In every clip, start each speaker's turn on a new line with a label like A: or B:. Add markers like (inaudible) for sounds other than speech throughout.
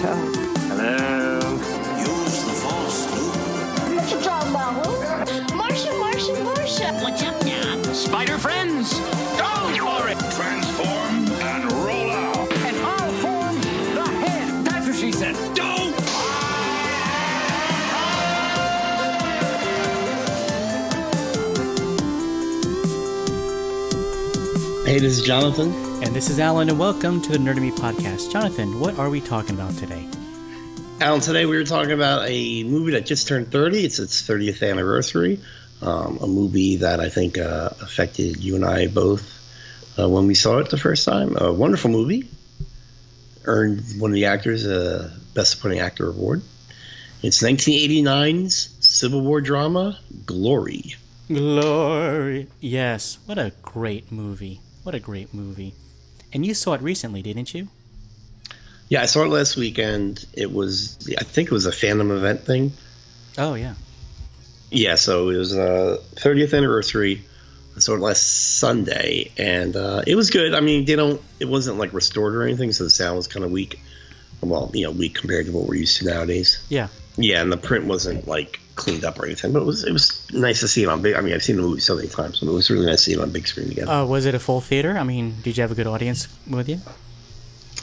A: tell.
B: Hello.
C: Use the force, Luke.
D: Mr. John Marvel. Marcia, Marcia, Marcia.
E: What's up now?
B: Spider friends, go for it.
C: Transform and roll out.
B: And I'll form the head. That's what she said.
C: Don't.
F: Hey, this is Jonathan.
G: And this is Alan, and welcome to the Nerd Me podcast. Jonathan, what are we talking about today?
F: Alan, today we were talking about a movie that just turned 30. It's its 30th anniversary. Um, a movie that I think uh, affected you and I both uh, when we saw it the first time. A wonderful movie. Earned one of the actors a Best Supporting Actor award. It's 1989's Civil War drama, Glory.
G: Glory. Yes, what a great movie. What a great movie. And you saw it recently, didn't you?
F: Yeah, I saw it last weekend. It was, I think it was a Fathom event thing.
G: Oh, yeah.
F: Yeah, so it was a 30th anniversary. I saw it last Sunday, and uh, it was good. I mean, they don't. It wasn't like restored or anything, so the sound was kind of weak. Well, you know, weak compared to what we're used to nowadays.
G: Yeah.
F: Yeah, and the print wasn't like cleaned up or anything, but it was it was nice to see it on big. I mean, I've seen the movie so many times, but it was really nice to see it on big screen again.
G: Uh, was it a full theater? I mean, did you have a good audience with you?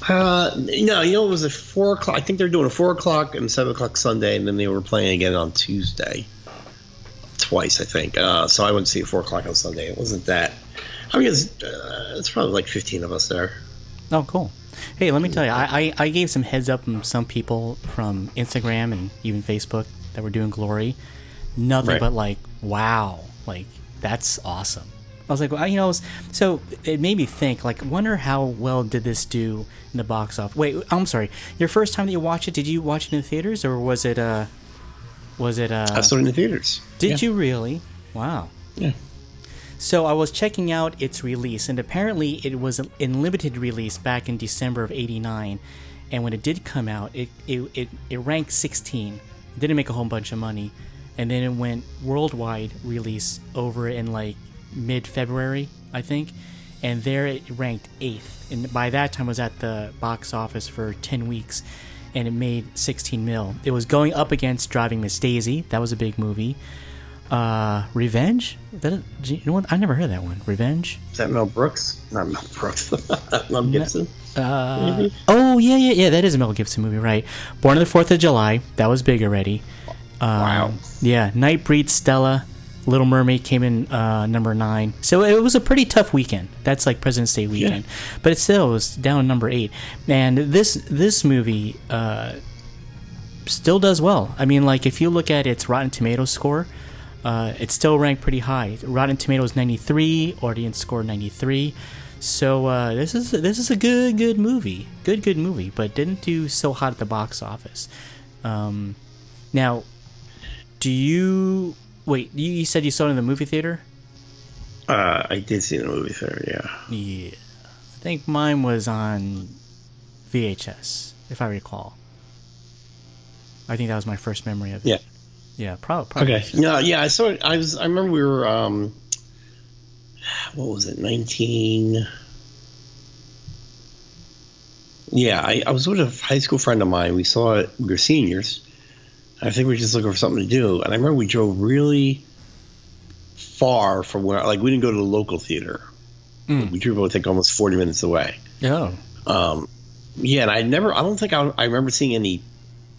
F: Uh, no, you know, it was at four o'clock. I think they're doing a four o'clock and seven o'clock Sunday, and then they were playing again on Tuesday, twice, I think. Uh, so I went to see it four o'clock on Sunday. It wasn't that. I mean, it's, uh, it's probably like fifteen of us there.
G: Oh, cool. Hey, let me tell you, I, I, I gave some heads up from some people from Instagram and even Facebook that were doing Glory. Nothing
F: Right.
G: but like, wow, like that's awesome. I was like, well, you know, so it made me think, like, wonder how well did this do in the box office? Wait, I'm sorry, your first time that you watched it, did you watch it in the theaters or was it uh, was it uh?
F: I saw it in the theaters.
G: Did
F: Yeah.
G: you really? Wow.
F: Yeah.
G: So I was checking out its release, and apparently it was in limited release back in December of '89. And when it did come out, it it, it, it ranked 16. It didn't make a whole bunch of money, and then it went worldwide release over in like mid February, I think, and there it ranked eighth. And by that time, was at the box office for 10 weeks, and it made 16 mil. It was going up against Driving Miss Daisy. That was a big movie. Uh, Revenge. That you know what? I never heard that one. Revenge.
F: Is that Mel Brooks? Not Mel Brooks. (laughs) Mel Gibson.
G: Uh, oh yeah, yeah, yeah. That is a Mel Gibson movie, right? Born on the Fourth of July. That was big already. Um,
F: Wow.
G: Yeah, Nightbreed, Stella, Little Mermaid came in uh, number nine. So it was a pretty tough weekend. That's like President's Day weekend, but it still was down number eight. And this this movie uh, still does well. I mean, like if you look at its Rotten Tomatoes score, uh, it's still ranked pretty high. Rotten Tomatoes 93, audience score 93. So uh, this is this is a good good movie, good good movie, but didn't do so hot at the box office. Um, now, do you wait? You, you said you saw it in the movie theater?
F: Uh, I did see the movie theater. Yeah.
G: Yeah, I think mine was on VHS, if I recall. I think that was my first memory of it.
F: Yeah.
G: Yeah, prob- probably.
F: Okay. No, yeah, I saw it. I was. I remember we were. Um, what was it? Nineteen. Yeah, I, I was with a high school friend of mine. We saw it. We were seniors. I think we were just looking for something to do, and I remember we drove really far from where. Like we didn't go to the local theater. We drove, I think, almost forty minutes away.
G: Yeah.
F: Um, yeah, and I never. I don't think I, I remember seeing any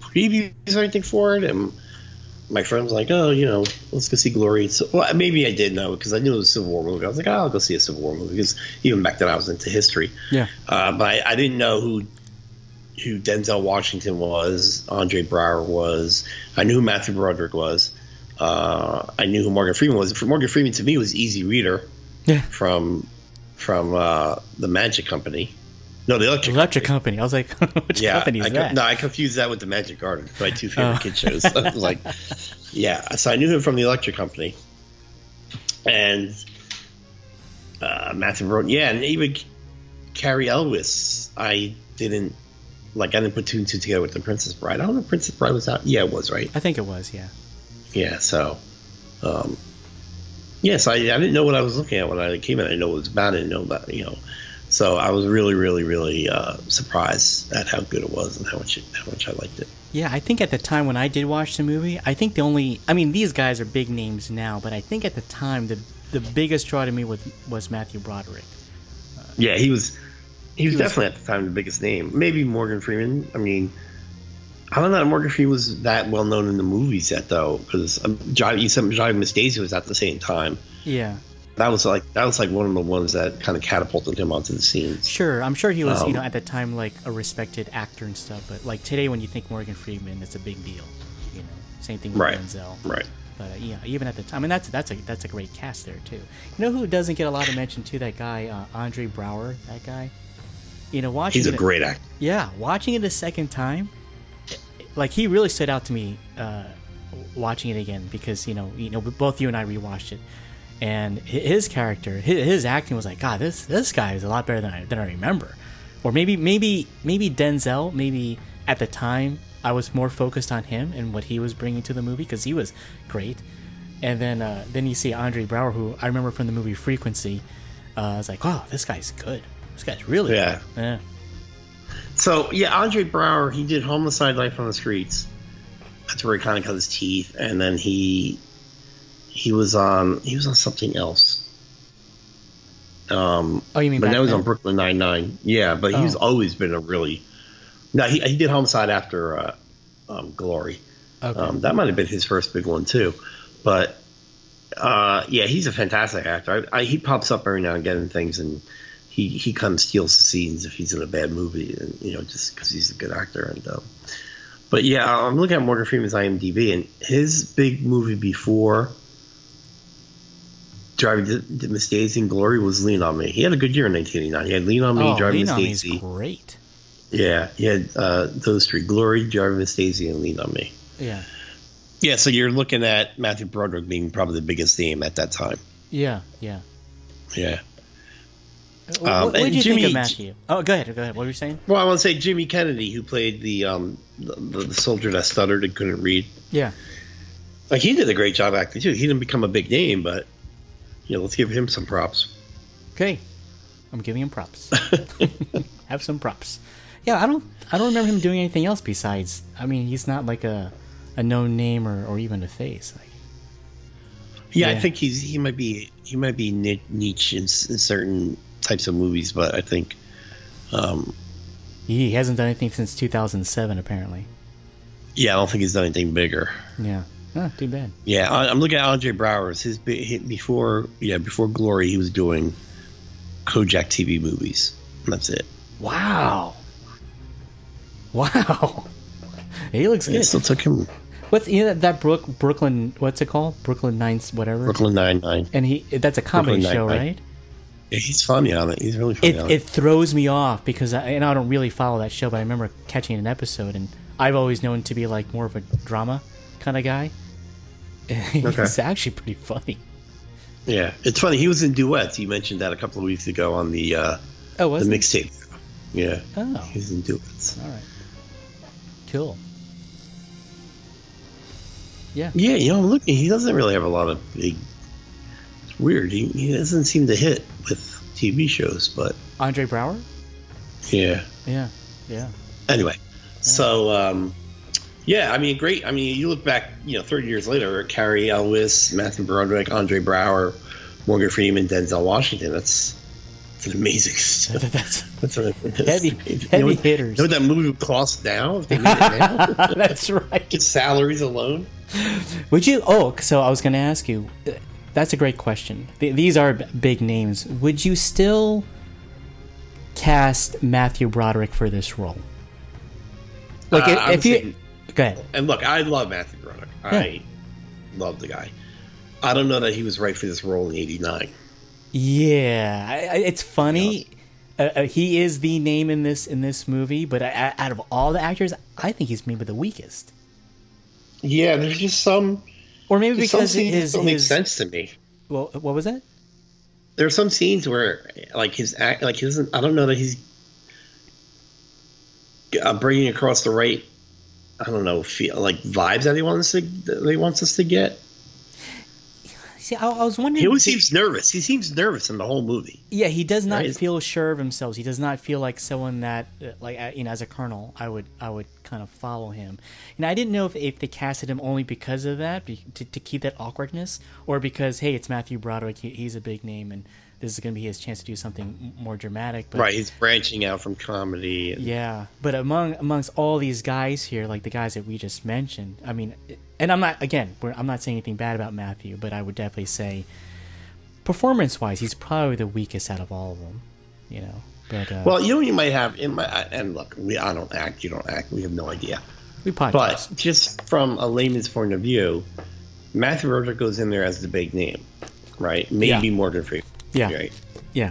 F: previews or anything for it. And my friend was like, "Oh, you know, let's go see Glory." So, well, maybe I did know because I knew it was a Civil War movie. I was like, oh, "I'll go see a Civil War movie," because even back then I was into history.
G: yeah.
F: Uh, but I, I didn't know who who Denzel Washington was, Andre Braugher was. I knew who Matthew Broderick was. Uh, I knew who Morgan Freeman was. Morgan Freeman to me was Easy Reader
G: Yeah.
F: from from uh, the Magic Company. No, the Electric.
G: Electric
F: Company.
G: Company. I was like, (laughs) which
F: Yeah,
G: company is
F: I,
G: that?
F: no, I confused that with the Magic Garden, my two favorite
G: Oh.
F: kid shows. I was like, (laughs) yeah. So I knew him from the Electric Company, and uh, Matthew Broderick. Yeah, and even Cary Elwes. I didn't like. I didn't put two and two together with the Princess Bride. I don't know. if Princess Bride was out. Yeah, it was right.
G: I think it was, yeah.
F: Yeah. So, um, yes, I, I didn't know what I was looking at when I came in. I didn't know what it was about. I didn't know about you know So I was really, really, really uh, surprised at how good it was and how much how much I liked it.
G: Yeah, I think at the time when I did watch the movie, I think the only I mean these guys are big names now, but I think at the time the the biggest draw to me was was Matthew Broderick.
F: Yeah, he was he was
G: He was-
F: definitely at the time the biggest name. Maybe Morgan Freeman. I mean, I don't know. if Morgan Freeman was that well known in the movies yet, though, because um, Drive, you said Driving Miss Daisy was at the same time.
G: Yeah.
F: That was like that was like one of the ones that kind of catapulted him onto the scene.
G: Sure, I'm sure he was, you
F: Um,
G: know, at the time like a respected actor and stuff, but like today when you think Morgan Freeman, it's a big deal. You know, same thing with
F: Right.
G: Denzel.
F: Right.
G: But uh, yeah, even at the time, and that's that's a that's a great cast there too. You know who doesn't get a lot of mention too? That guy uh, Andre Braugher. That guy. You know, watching
F: He's a
G: it,
F: great actor.
G: Yeah, watching it a second time, like he really stood out to me uh, watching it again because you know you know both you and I rewatched it, and his character, his, acting was like, God, this this guy is a lot better than I than I remember, or maybe maybe maybe Denzel, maybe at the time I was more focused on him and what he was bringing to the movie because he was great, and then uh, then you see Andre Braugher, who I remember from the movie Frequency. Uh, I was like, oh, this guy's good. This guy's really
F: Yeah.
G: good. Yeah.
F: So yeah, Andre Braugher, he did Homicide: Life on the Streets. That's where he kind of cut his teeth, and then he he was on he was on something else. Um,
G: Oh, you mean
F: but that was on Brooklyn Nine Nine. Yeah, but he's
G: Oh.
F: always been a really. No, he he did Homicide after uh, um, Glory.
G: Okay.
F: Um, that might have been his first big one too, but uh, yeah, he's a fantastic actor. I, I, he pops up every now and again in things, and he he kind of steals the scenes if he's in a bad movie, and you know just because he's a good actor. And um, but yeah, I'm looking at Morgan Freeman's IMDb, and his big movie before Driving Miss Daisy and Glory was Lean on Me. He had a good year in 1989. He had Lean on Me,
G: oh,
F: Driving
G: Lean
F: Miss
G: on Me's
F: Daisy.
G: great.
F: Yeah, he had uh, those three: Glory, Driving Miss Daisy, and Lean on Me.
G: Yeah.
F: Yeah, so you're looking at Matthew Broderick being probably the biggest name at that time.
G: Yeah, yeah.
F: Yeah.
G: what
F: Um,
G: what did you think of Matthew? Oh, go ahead, go ahead. What were you saying?
F: Well, I want to say Jihmi Kennedy, who played the um the, the soldier that stuttered and couldn't read.
G: Yeah.
F: Like he did a great job acting too. He didn't become a big name, but know, let's give him some props.
G: Okay. I'm giving him props. (laughs) (laughs) Have some props. Yeah, I don't I don't remember him doing anything else besides I mean, he's not like a a known name or, or even a face. Like
F: Yeah,
G: Yeah.
F: I think he's he might be he might be niche in, in certain types of movies, but I think um
G: he hasn't done anything since 2007 apparently.
F: yeah, I don't think he's done anything bigger.
G: Yeah. Oh, too bad.
F: Yeah, I, I'm looking at Andre Braugher's his he- before yeah before Glory he was doing Kojak TV movies. That's it.
G: Wow. Wow. he looks
F: It
G: good.
F: still took him
G: What's you know that, that Brook Brooklyn what's it called? Brooklyn Nines whatever.
F: Brooklyn Nine Nine.
G: And he that's a comedy
F: Brooklyn
G: show, right?
F: Yeah, he's funny on it. He's really funny
G: it, it throws me off because I, and I don't really follow that show, but I remember catching an episode, and I've always known to be like more of a drama kind of guy. (laughs) It's actually pretty funny.
F: Yeah, it's funny. He was in duets. You mentioned that a couple of weeks ago on the uh,
G: Oh,
F: the
G: was it?
F: mixtape. Yeah,
G: Oh,
F: he's in duets.
G: all right, cool. Yeah,
F: Yeah, you know, I'm. He doesn't really have a lot of big. It's weird. He, he doesn't seem to hit with TV shows, but
G: Andre Braugher.
F: yeah.
G: Yeah, yeah,
F: Anyway, so um, yeah, I mean, great. I mean, you look back, you know, 30 years later, Cary Elwes, Matthew Broderick, Andre Braugher, Morgan Freeman, Denzel Washington. That's it's an amazing. (laughs)
G: that's
F: That's a,
G: Heavy-
F: you know
G: heavy
F: what-
G: hitters.
F: You know what that movie would cost now if they made it now? (laughs)
G: that's right.
F: Just salaries alone.
G: Would you? Oh, so I was going to ask you. That's a great question. Th- these are b- big names. Would you still cast Matthew Broderick for this role? Like,
F: Uh,
G: if, if you
F: say-
G: go ahead.
F: And look, I love Matthew Broderick. I love the guy. I don't know that he was right for this role in '89.
G: Yeah, I, I- it's funny. Uh, uh, he is the name in this in this movie, but I, out of all the actors, I think he's maybe the weakest.
F: Yeah, there's just some.
G: Or maybe
F: Some
G: because
F: scenes
G: his
F: don't make sense to me.
G: well, what was that?
F: There are some scenes where, like his act, like he doesn't. I don't know that he's uh, bringing across the right. I don't know, feel like vibes that he wants to that he wants us to get.
G: See, I, I was wondering.
F: He always
G: did-
F: seems nervous. He seems nervous in the whole movie.
G: Yeah, he does not
F: Right.
G: feel sure of himself. He does not feel like someone that, uh, like uh, you know, as a colonel, I would, I would kind of follow him. And I didn't know if, if they casted him only because of that, be, to, to keep that awkwardness, or because hey, it's Matthew Broderick, he, he's a big name, and this is going to be his chance to do something more dramatic. But
F: Right, he's branching out from comedy. And,
G: yeah, but among amongst all these guys here, like the guys that we just mentioned, I mean, and I'm not again, we're, I'm not saying anything bad about Matthew, but I would definitely say, performance-wise, he's probably the weakest out of all of them. You know, but uh,
F: Well, you know, you might have in my and look, we I don't act, you don't act, we have no idea.
G: we podcast.
F: But just from a layman's point of view, Matthew Broderick goes in there as the big name, right? Maybe
G: Yeah.
F: Morgan Freeman,
G: yeah,
F: right?
G: yeah,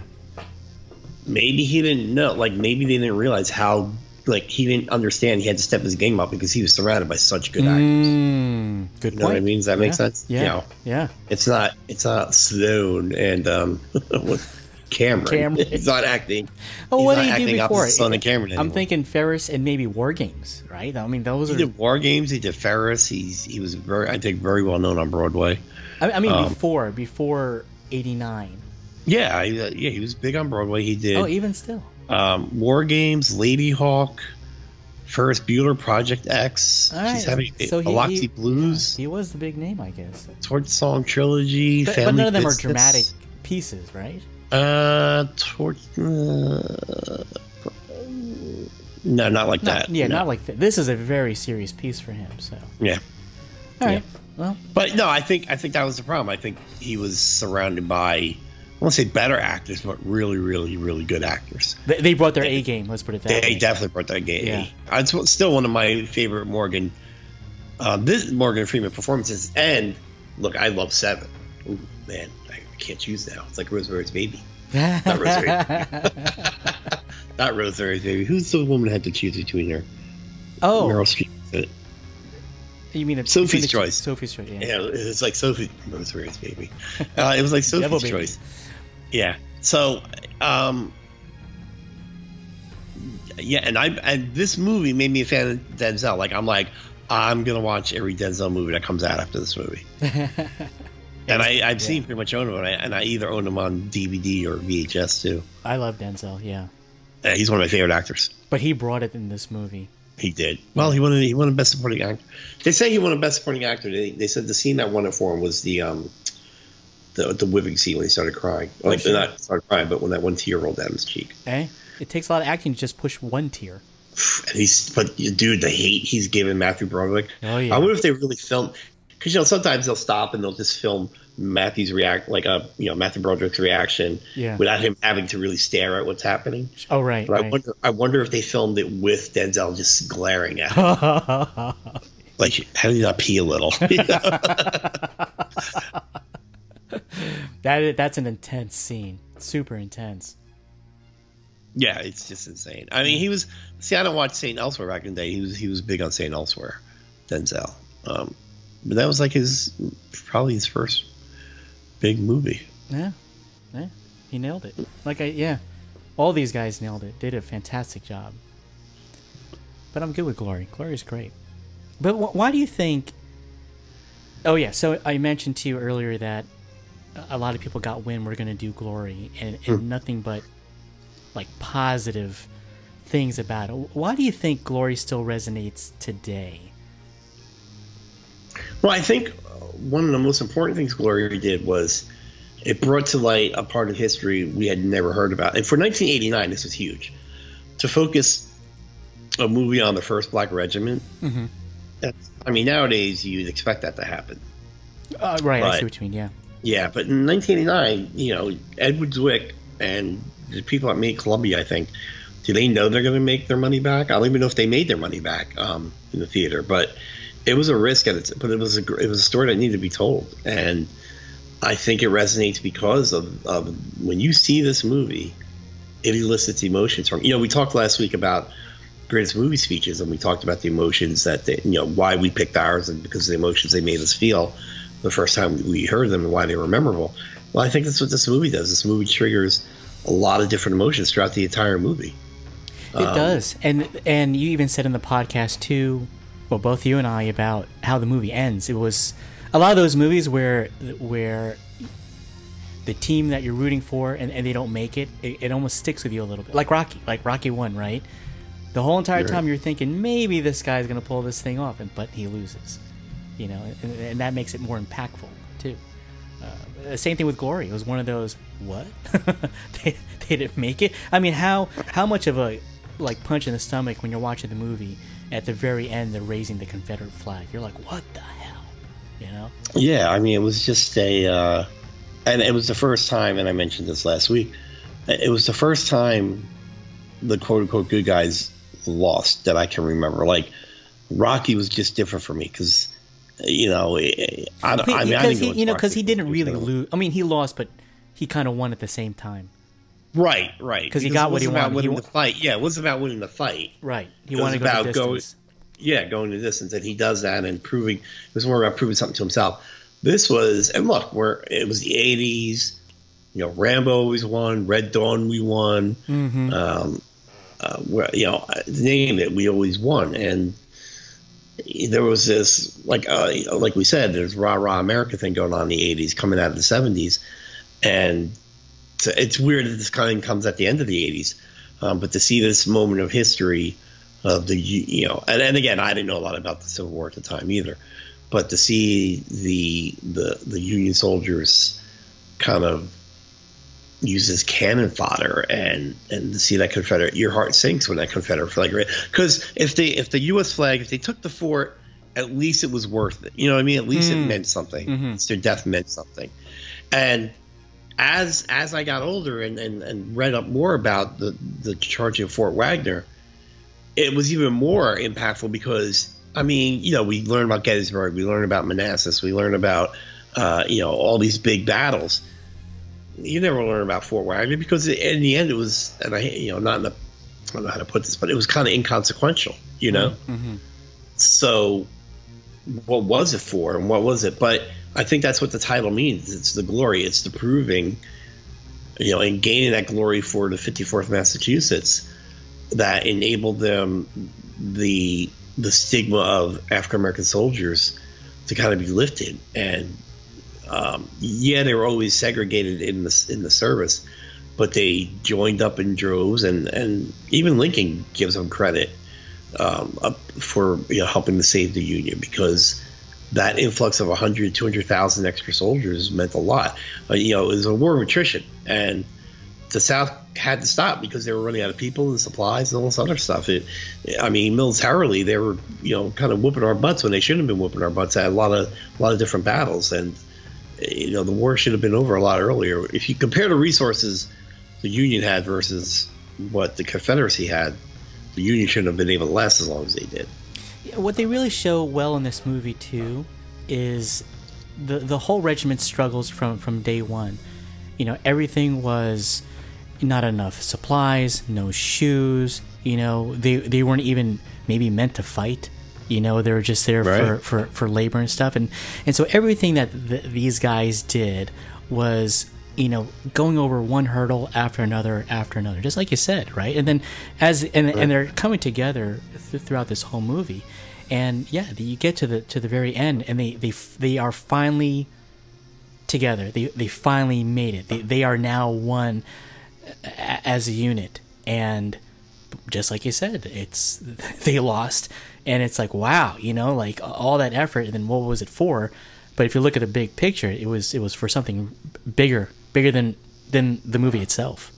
F: Maybe he didn't know, like maybe they didn't realize how, like he didn't understand he had to step his game up because he was surrounded by such good actors.
G: Mm, good
F: You know
G: point.
F: what I mean? Does that make sense?
G: Yeah,
F: You know,
G: yeah.
F: it's not it's not Sloan and um (laughs) Cameron.
G: Cameron. (laughs)
F: He's not acting.
G: Oh,
F: He's
G: what did he do before?
F: opposite Sloan and Cameron
G: I'm thinking Ferris and maybe War Games, right? I mean, those
F: He
G: are.
F: did War Games. He did Ferris. He's he was very I think very well known on Broadway.
G: I, I mean,
F: um,
G: before before '89.
F: Yeah, he, uh, yeah, he was big on Broadway. He did
G: Oh, even still.
F: um, War Games, Ladyhawke, Ferris Bueller, Project X.
G: All right,
F: She's having
G: so he- he-
F: Blues,
G: He was the big name, I guess.
F: Torch Song Trilogy,
G: But,
F: Family
G: but none of them
F: Business.
G: are dramatic pieces, right?
F: Uh, Torch. Uh, no, not like
G: Not,
F: that.
G: yeah,
F: no.
G: not like that. This is a very serious piece for him. So,
F: Yeah,
G: all right. Well,
F: but no, I think I think that was the problem. I think he was surrounded by. I won't say better actors, but really, really, really good actors.
G: they, they brought their A game. Let's put it that
F: They
G: way.
F: They definitely brought that game.
G: Yeah.
F: It's still one of my favorite Morgan, uh, this Morgan Freeman performances. And look, I love Seven. Ooh, man, I can't choose now. It's like Rosemary's Baby. Not Rosemary. (laughs) Not Rosemary's Baby. Who's the woman that had to choose between her?
G: oh,
F: Meryl Streep.
G: you mean a,
F: Sophie's
G: between the two-
F: Choice.
G: Sophie's Choice. Yeah.
F: Yeah, it's like Sophie Rosemary's Baby. Uh, it was like (laughs) Sophie's
G: Baby.
F: Yeah. So, um, yeah, and I and this movie made me a fan of Denzel. Like, I'm like, I'm gonna watch every Denzel movie that comes out after this movie. (laughs) and I, I've seen pretty much own them, and I, and I either own them on DVD or VHS too.
G: I love Denzel. Yeah,
F: Uh, he's one of my favorite actors.
G: but he brought it in this movie.
F: He did well. He won. He won a best supporting actor. They say he won a best supporting actor. They, they said the scene that won it for him was the um, the the whipping scene when he started crying. Like
G: sure.
F: not started crying, but when that one tear rolled down his cheek.
G: Eh? It takes a lot of acting to just push one tear. (sighs)
F: And he's but dude, the hate he's giving Matthew Broderick.
G: Oh, yeah.
F: I wonder if they really filmed because you know sometimes they'll stop and they'll just film Matthew's react like a you know Matthew Broderick's reaction
G: Yeah.
F: without him having to really stare at what's happening.
G: Oh right.
F: But I wonder I wonder if they filmed it with Denzel just glaring at him. (laughs) like how do you not pee a little? (laughs) (laughs) (laughs)
G: that that's an intense scene. Super intense.
F: yeah, it's just insane. I mean, he was see I don't watch Saint Elsewhere back in the day. He was he was big on Saint Elsewhere, Denzel. Um, but that was like his probably his first big movie.
G: Yeah. Yeah. He nailed it. Like I yeah. All these guys nailed it. They did a fantastic job. But I'm good with Glory. Glory's great. But wh- why do you think Oh yeah, so I mentioned to you earlier that a lot of people got when we're going to do Glory and, and nothing but like positive things about it. Why do you think Glory still resonates today?
F: Well, I think uh, one of the most important things glory did was it brought to light a part of history we had never heard about. And for 1989, this was huge. To focus a movie on the first Black Regiment, that's, I mean, nowadays you'd expect that to happen.
G: Uh, right, I see what you mean. Yeah.
F: Yeah, but in 1989, you know, Edward Zwick and the people that made Columbia, I think, do they know they're going to make their money back? I don't even know if they made their money back um, in the theater, but it was a risk, at but it was a it was a story that needed to be told, and I think it resonates because of, of when you see this movie, it elicits emotions from you know. We talked last week about greatest movie speeches, and we talked about the emotions that they, you know why we picked ours and because of the emotions they made us feel the first time we heard them and why they were memorable. Well, I think that's what this movie does. This movie triggers a lot of different emotions throughout the entire movie.
G: It um, does, and and you even said in the podcast too, well, both you and I about how the movie ends. It was a lot of those movies where where the team that you're rooting for and, and they don't make it, it, it almost sticks with you a little bit. Like Rocky, like Rocky one, right? The whole entire
F: Right.
G: time you're thinking maybe this guy's gonna pull this thing off, and but he loses. You know, and, and that makes it more impactful too. Uh, same thing with Glory. It was one of those what (laughs) they, they didn't make it. I mean, how how much of a like punch in the stomach when you're watching the movie at the very end they're raising the Confederate flag. You're like, what the hell? You know?
F: Yeah, I mean, it was just a, uh, and it was the first time, and I mentioned this last week. It was the first time the quote unquote good guys lost that I can remember. Like Rocky was just different for me because, you know, I, I, I mean, I
G: because he, you know, because he didn't really lose. I mean, he lost, but he kind of won at the same time.
F: Right, right.
G: Because he got what he wanted. He
F: Winning
G: wa-
F: the fight. Yeah, it wasn't about winning the fight.
G: Right. He
F: It was
G: wanted to go
F: about going- yeah, going the distance, and he does that and proving. It was more about proving something to himself. This was, and look, where it was the '80s. You know, Rambo always won. Red Dawn, we won.
G: Mm-hmm.
F: Um, uh, where, you know, the name it, we always won. And there was this, like, uh, like we said, there's rah rah America thing going on in the '80s, coming out of the '70s, and so it's weird that this kind of comes at the end of the '80s. Um, but to see this moment of history of the you know and, and again i didn't know a lot about the civil war at the time either but to see the the the union soldiers kind of use as cannon fodder and and to see that confederate your heart sinks when that confederate flag because if they if the us flag if they took the fort at least it was worth it. You know what i mean? At least it meant something.
G: Mhm.
F: At least their death meant something. And as as I got older and, and, and read up more about the the charge of Fort Wagner, it was even more impactful because I mean, you know, we learned about Gettysburg, we learned about Manassas, we learned about uh, you know all these big battles. You never learn about Fort Wagner because in the end it was, and I you know not in the I don't know how to put this, but it was kind of inconsequential, you know.
G: Mm-hmm.
F: So, what was it for, and what was it? But I think that's what the title means. It's the glory. It's the proving, you know, and gaining that glory for the 54th Massachusetts that enabled them the the stigma of African American soldiers to kind of be lifted. And um, yeah, they were always segregated in the in the service, but they joined up in droves, and and even Lincoln gives them credit um, for you know, helping to save the Union because that influx of 100, 200,000 extra soldiers meant a lot. Uh, you know, it was a war of attrition, and the South had to stop because they were running out of people and supplies and all this other stuff. It, I mean, militarily, they were you know kind of whooping our butts when they shouldn't have been whooping our butts at a lot of a lot of different battles, and you know the war should have been over a lot earlier. If you compare the resources the Union had versus what the Confederacy had, the Union shouldn't have been able to last as long as they did.
G: What they really show well in this movie too is the the whole regiment struggles from from day one. You know, everything was not enough supplies, no shoes. You know, they they weren't even maybe meant to fight. You know, they were just there for,
F: Right.
G: for, for labor and stuff, and and so everything that th- these guys did was you know going over one hurdle after another after another, just like you said, right? And then as and and they're coming together th- throughout this whole movie, and yeah, you get to the to the very end, and they they f- they are finally together. They they finally made it. They they are now one a- as a unit, and just like you said, it's (laughs) they lost, and it's like wow, you know, like all that effort, and then what was it for? But if you look at the big picture, it was it was for something bigger, bigger than than the movie itself.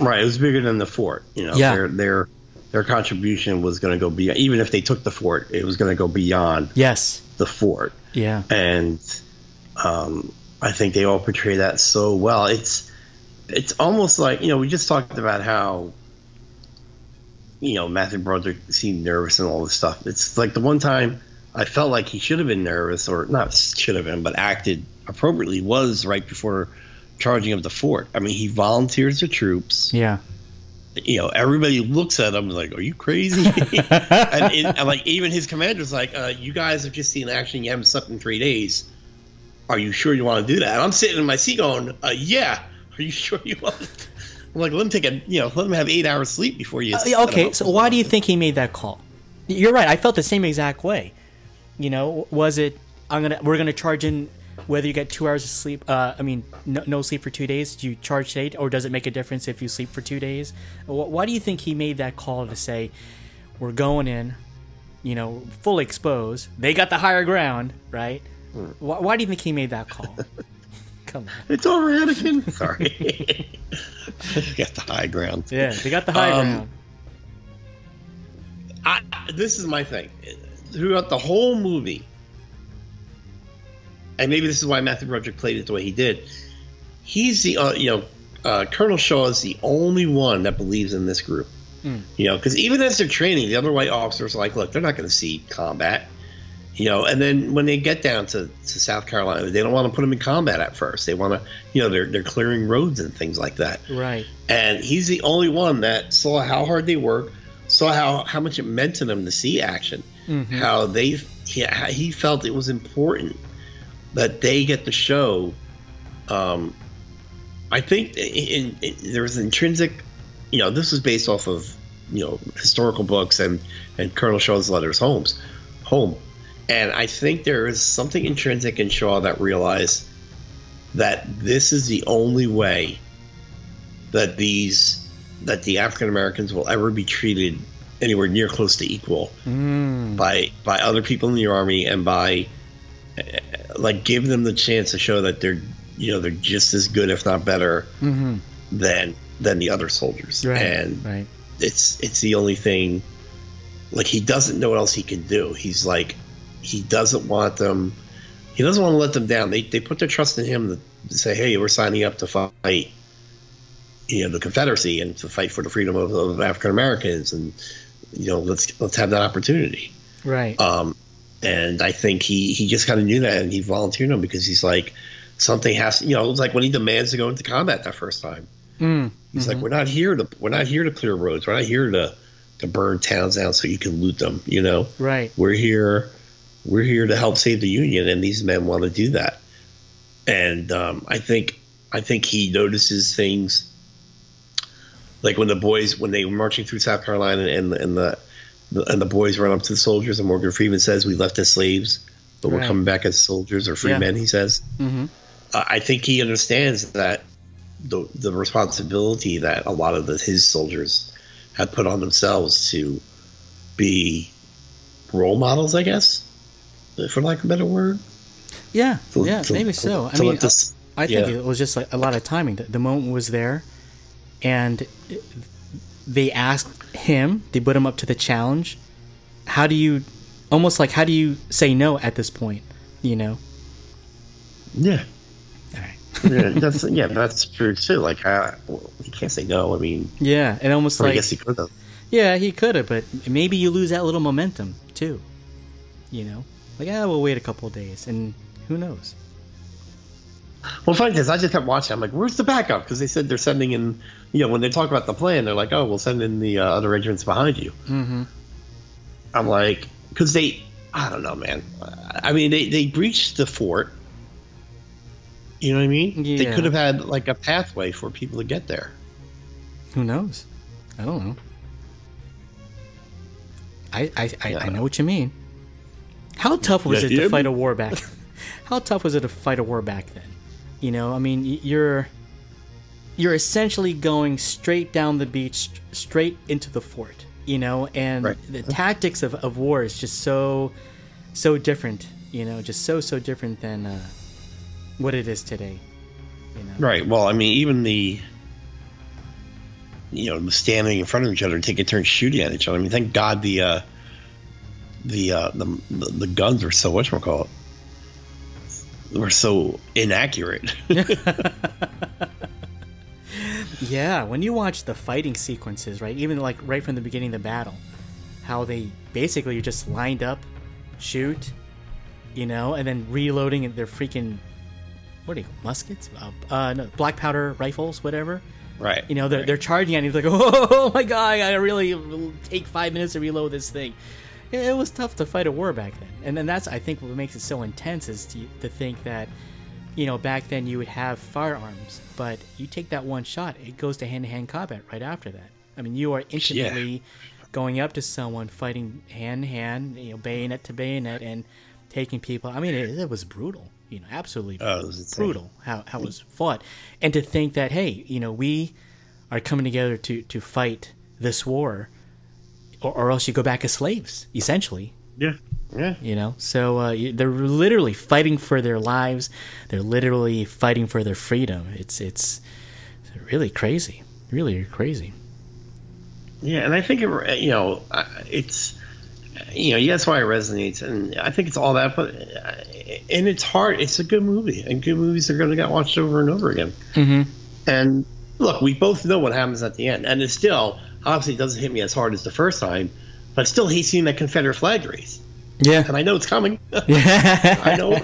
F: Right, it was bigger than the fort. You know,
G: Yeah.
F: their their their contribution was going to go beyond. Even if they took the fort, it was going to go beyond
G: Yes.
F: the fort.
G: Yeah.
F: and um, I think they all portray that so well. It's it's almost like you know we just talked about how you know Matthew Broderick seemed nervous and all this stuff. It's like the one time I felt like he should have been nervous or not should have been, but acted appropriately was right before charging of the fort. I mean, he volunteers the troops.
G: Yeah.
F: You know, everybody looks at him like, "Are you crazy?" (laughs) and, it, and like even his commander's like, uh, "You guys have just seen action. You haven't slept in three days. Are you sure you want to do that?" And I'm sitting in my seat going, uh, "Yeah. Are you sure you want?" To? I'm like, "Let him take a you know, let him have eight hours sleep before you."
G: Uh,
F: set
G: yeah,
F: him
G: okay, so why do you think he made that call? You're right. I felt the same exact way. You know, was it I'm gonna we're gonna charge in whether you get two hours of sleep. Uh, I mean, no, no sleep for two days. Do you charge today, or does it make a difference if you sleep for two days? Why do you think he made that call to say, "We're going in"? You know, fully exposed. They got the higher ground, right? Why, why do you think he made that call? (laughs) Come on.
F: It's over, Anakin. (laughs) Sorry. (laughs) Got the high ground.
G: Yeah, they got the high
F: Um,
G: ground.
F: I, this is my thing. Throughout the whole movie, and maybe this is why Matthew Broderick played it the way he did. He's the uh, you know uh, Colonel Shaw is the only one that believes in this group. You know, because even as they're training, the other white officers are like, look, they're not going to see combat. You know, and then when they get down to, to South Carolina, they don't want to put them in combat at first. They want to, you know, they're they're clearing roads and things like that
G: Right.
F: and he's the only one that saw how hard they work, saw how how much it meant to them to see action, how they he, how he felt it was important that they get to show. Um, I think in, in, there was intrinsic, you know, this was based off of you know historical books and and Colonel Shaw's letters homes, home, and I think there is something intrinsic in Shaw that realized that this is the only way that these that the African Americans will ever be treated anywhere near close to equal mm. by by other people in the army and by like give them the chance to show that they're you know they're just as good if not better mm-hmm. than than the other soldiers
G: Right.
F: and
G: right.
F: it's it's the only thing like he doesn't know what else he can do he's like he doesn't want them he doesn't want to let them down they, they put their trust in him to, say hey we're signing up to fight you know the confederacy and to fight for the freedom of, of african americans and you know let's let's have that opportunity
G: Right.
F: um and i think he he just kind of knew that and he volunteered him because he's like something has to, you know it was like when he demands to go into combat that first time
G: Mm,
F: He's like, we're not here to we're not here to clear roads. We're not here to to burn towns down so you can loot them. You know,
G: right.
F: we're here we're here to help save the union, and these men want to do that. And um, I think I think he notices things like when the boys when they were marching through South Carolina and and the, and the boys run up to the soldiers and Morgan Freeman says we left as slaves, but we're coming back as soldiers or free
G: Yeah.
F: men. He says.
G: hmm
F: Uh, I think he understands that the the responsibility that a lot of the, his soldiers had put on themselves to be role models, I guess, for lack of a better word.
G: Yeah.
F: To-
G: yeah.
F: to-
G: maybe so. I mean,
F: this-
G: I think
F: yeah.
G: it was just like a lot of timing. The, the moment was there, and they asked him. They put him up to the challenge. How do you, almost like, how do you say no at this point? You know.
F: yeah,
G: All right.
F: yeah, (laughs) that's yeah, that's true too. Like, well, he can't say no. I mean,
G: Yeah, and almost
F: or I
G: like
F: guess he could have.
G: yeah, he could have, but maybe you lose that little momentum too. You know, like ah, we'll wait a couple of days, and who knows?
F: Well, funny is, I just kept watching. I'm like, where's the backup? Because they said they're sending in. You know, when they talk about the plan, they're like, oh, we'll send in the uh, other regiments behind you.
G: Mm-hmm.
F: I'm like, because they, I don't know, man. I mean, they, they breached the fort. You know what I mean? They could have had like a pathway for people to get there.
G: Who knows? I don't know. I I, I, I know what you mean. How tough was
F: Yeah,
G: it to
F: yeah.
G: fight a war back? (laughs) How tough was it to fight a war back then? You know, I mean, you're you're essentially going straight down the beach, straight into the fort. You know, and
F: Right.
G: the tactics of, of war is just so so different. You know, just so so different than uh, what it is today. You know,
F: Right. Well, I mean, even the, you know, standing in front of each other and taking turns shooting at each other. I mean, thank God the, uh, the, uh, the, the, guns were so whatchamacallit, were so inaccurate. (laughs)
G: Yeah, when you watch the fighting sequences, right, even like right from the beginning of the battle, how they basically are just lined up, shoot, you know, and then reloading their freaking what do you call muskets? Uh, uh, no, black powder rifles, whatever.
F: right.
G: You know, they're,
F: right.
G: they're charging at you like, (laughs) oh my god, I really take five minutes to reload this thing. It, it was tough to fight a war back then, and then that's I think what makes it so intense is to, to think that, you know, back then you would have firearms, but you take that one shot, it goes to hand to hand combat right after that. I mean, you are intimately going up to someone, fighting hand to hand, you know, bayonet to bayonet, and taking people. I mean, it, it was brutal. You know, absolutely
F: Oh,
G: brutal how how it was fought, and to think that hey, you know, we are coming together to to fight this war, or, or else you go back as slaves, essentially.
F: Yeah. Yeah.
G: You know, so uh, they're literally fighting for their lives. They're literally fighting for their freedom. It's it's really crazy, really crazy.
F: Yeah, and I think it, you know it's you know yeah, that's why it resonates, and I think it's all that, but uh, in its heart, it's a good movie, and good movies are going to get watched over and over again.
G: Mm-hmm.
F: And look, we both know what happens at the end, and it's still obviously it doesn't hit me as hard as the first time, but I still hate seeing that Confederate flag race,
G: Yeah,
F: and I know it's coming.
G: yeah, (laughs) (laughs)
F: I know,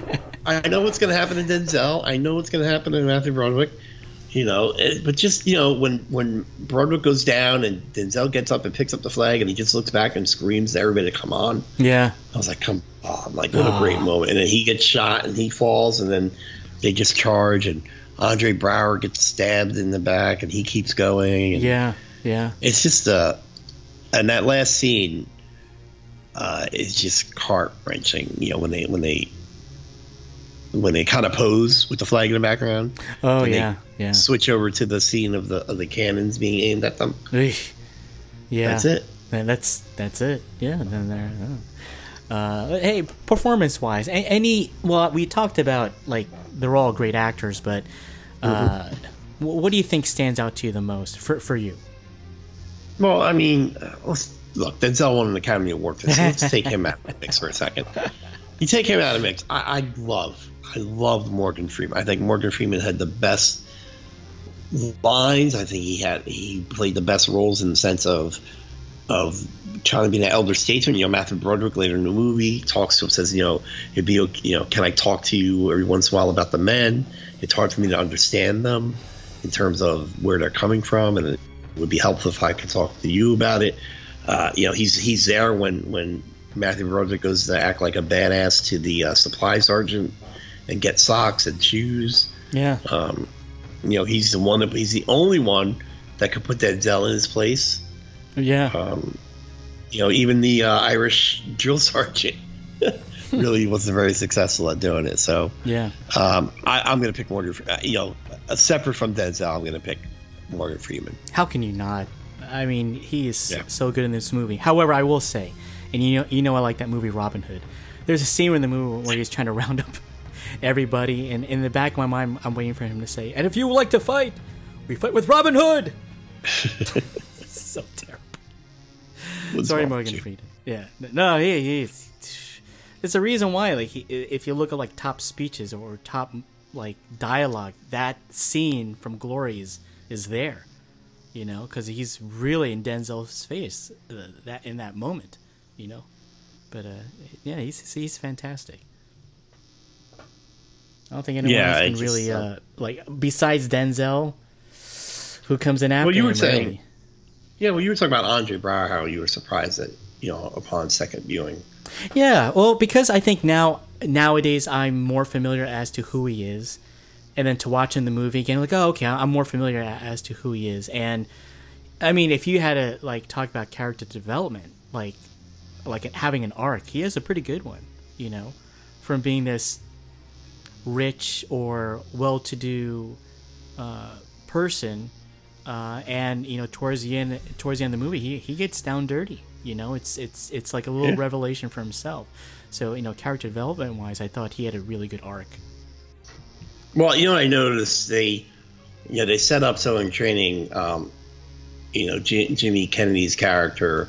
F: I know what's going to happen to Denzel. I know what's going to happen to Matthew Broderick. You know, it, but just you know, when when Broderick goes down and Denzel gets up and picks up the flag and he just looks back and screams to everybody to come on.
G: yeah,
F: I was like, come on, like what a oh. great moment. And then he gets shot and he falls and then they just charge and Andre Braugher gets stabbed in the back and he keeps going. And
G: yeah, yeah.
F: It's just uh, and that last scene uh, is just heart wrenching. You know, when they when they when they kind of pose with the flag in the background,
G: Oh yeah, yeah.
F: switch over to the scene of the of the cannons being aimed at them.
G: Eesh. Yeah,
F: That's it.
G: And that's that's it. Yeah. Then there. oh. Uh, hey, performance wise, any well, we talked about like they're all great actors, but uh,
F: Mm-hmm.
G: what do you think stands out to you the most for for you?
F: Well, I mean, uh, let's look. Denzel won an Academy Award for this. Let's (laughs) take him out of the mix for a second. You take him out of the mix. I, I love, I love Morgan Freeman. I think Morgan Freeman had the best lines. I think he had he played the best roles in the sense of of trying to be an elder statesman. You know, Matthew Broderick later in the movie talks to him, says, you know, it'd be, okay- you know, can I talk to you every once in a while about the men? It's hard for me to understand them in terms of where they're coming from, and it would be helpful if I could talk to you about it. Uh, you know, he's he's there when when Matthew Broderick goes to act like a badass to the uh, supply sergeant and get socks and shoes.
G: Yeah.
F: Um, you know, he's the one that he's the only one that could put Denzel in his place.
G: Yeah.
F: Um, you know, even the uh, Irish drill (laughs) sergeant (laughs) really wasn't very successful at doing it. So
G: yeah.
F: um, I, I'm going to pick Morgan. Uh, You know, separate from Denzel, I'm going to pick Morgan Freeman.
G: How can you not? I mean, he is
F: Yeah.
G: so good in this movie. However, I will say, and you know, you know, I like that movie Robin Hood. There's a scene in the movie where he's trying to round up (laughs) everybody, and in the back of my mind, I'm waiting for him to say, "And if you would like to fight, we fight with Robin Hood." (laughs) (laughs) so terrible.
F: What's
G: Sorry, Morgan
F: you?
G: Freeman. Yeah, no, he, he's. It's a reason why, like, he, if you look at like top speeches or top like dialogue, that scene from Glory is is there, you know, because he's really in Denzel's face uh, that in that moment, you know. But uh, yeah, he's he's fantastic. I don't think anyone
F: Yeah,
G: else can
F: just,
G: really
F: uh,
G: uh, like besides Denzel, who comes in after
F: Well, you were
G: him.
F: saying-
G: really.
F: Yeah, well, you were talking about Andre Braugher, how you were surprised that you know upon second viewing.
G: Yeah, well, because I think now nowadays I'm more familiar as to who he is, and then to watching the movie again, like, oh, okay, I'm more familiar as to who he is, and I mean, if you had to like talk about character development, like, like having an arc, he has a pretty good one, you know, from being this rich or well-to-do uh, person uh, and you know towards the end towards the end of the movie he, he gets down dirty you know it's it's it's like a little
F: Yeah.
G: revelation for himself. So you know character development wise i thought he had a really good arc
F: Well, you know, I noticed they, you know, they set up so in training, um, you know, J- Jihmi Kennedy's character,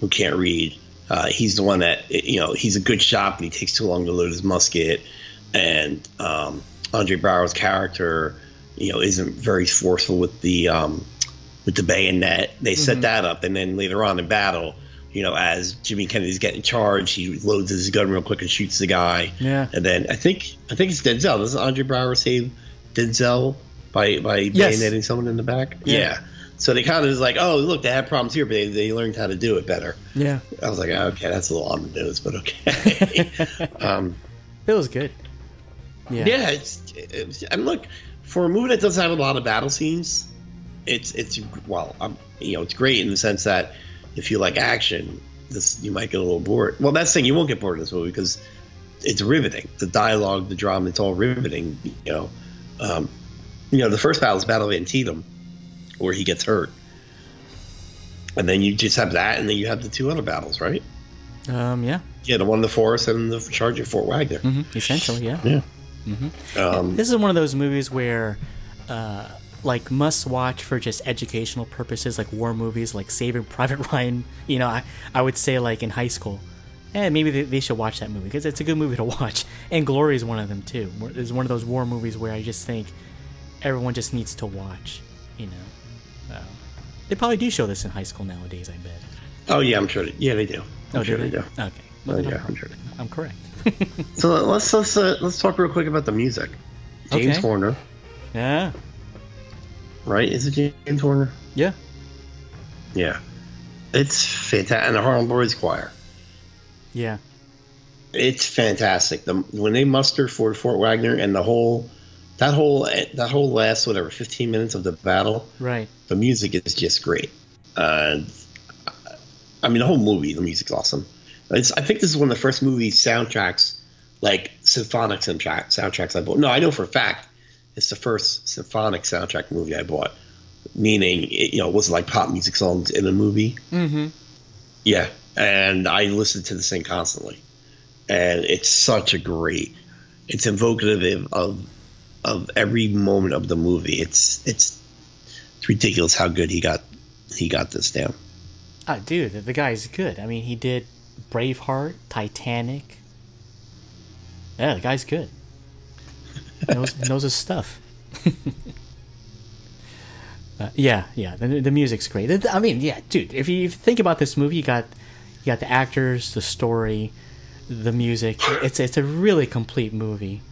F: who can't read, uh, he's the one that, you know, he's a good shot, but he takes too long to load his musket, and um, Andre Braugher's character, you know, isn't very forceful with the um, with the bayonet. They set that up, and then later on in battle. You know, as Jihmi Kennedy's getting charged, he loads his gun real quick and shoots the guy.
G: Yeah.
F: And then I think I think it's Denzel. Doesn't Andre Braugher save Denzel by by
G: Yes.
F: bayoneting someone in the back?
G: Yeah.
F: So they kind of was like, oh, look, they had problems here, but they, they learned how to do it better.
G: yeah
F: I was like, okay, that's a little on the nose, but okay. (laughs) um,
G: it was good yeah
F: yeah, it's, it's and look for a movie that doesn't have a lot of battle scenes, it's it's well, um, you know, it's great in the sense that if you like action, this you might get a little bored. Well, that's the thing, you won't get bored in this movie because it's riveting. The dialogue, the drama, it's all riveting. You know, um, you know, the first battle is Battle of Antietam, where he gets hurt, and then you just have that, and then you have the two other battles, right?
G: Um, yeah,
F: Yeah, the one in the forest and the charge at Fort Wagner.
G: hmm essentially, yeah.
F: Yeah. Um,
G: This is one of those movies where, uh, like, must watch for just educational purposes, like war movies, like Saving (laughs) Private Ryan. You know, I, I would say, like, in high school. Eh, maybe they, they should watch that movie because it's a good movie to (laughs) watch. And Glory is one of them, too. It's one of those war movies where I just think everyone just needs to watch, you know. Uh, they probably do show this in high school nowadays, I bet.
F: oh yeah, I'm sure. They, yeah, they do. I'm
G: Oh,
F: sure
G: do
F: they
G: they?
F: do.
G: Okay. Well,
F: Oh, yeah,
G: I'm,
F: I'm sure.
G: I'm correct.
F: So let's let's uh, let's talk real quick about the music. James
G: Okay.
F: Horner,
G: yeah.
F: Right? Is it James Horner?
G: Yeah.
F: Yeah, it's fantastic. And the Harlem Boys Choir.
G: Yeah.
F: It's fantastic. The, when they muster for Fort Wagner and the whole, that whole that whole last whatever 15 minutes of the battle,
G: Right.
F: the music is just great. Uh, I mean, the whole movie, the music's awesome. It's, I think this is one of the first movie soundtracks, like symphonic soundtrack, soundtracks I bought. No, I know for a fact it's the first symphonic soundtrack movie I bought. Meaning, it, you know, it wasn't like pop music songs in a movie.
G: Mm-hmm.
F: Yeah, and I listened to this thing constantly, and it's such a great. It's evocative of of every moment of the movie. It's it's it's ridiculous how good he got he got this down.
G: Ah, dude, the, the guy's good. I mean, he did Braveheart, Titanic. Yeah, the guy's good. Knows knows his stuff. (laughs) uh, yeah, yeah. The, the music's great. I mean, yeah, dude. If you think about this movie, you got you got the actors, the story, the music. It's it's a really complete movie.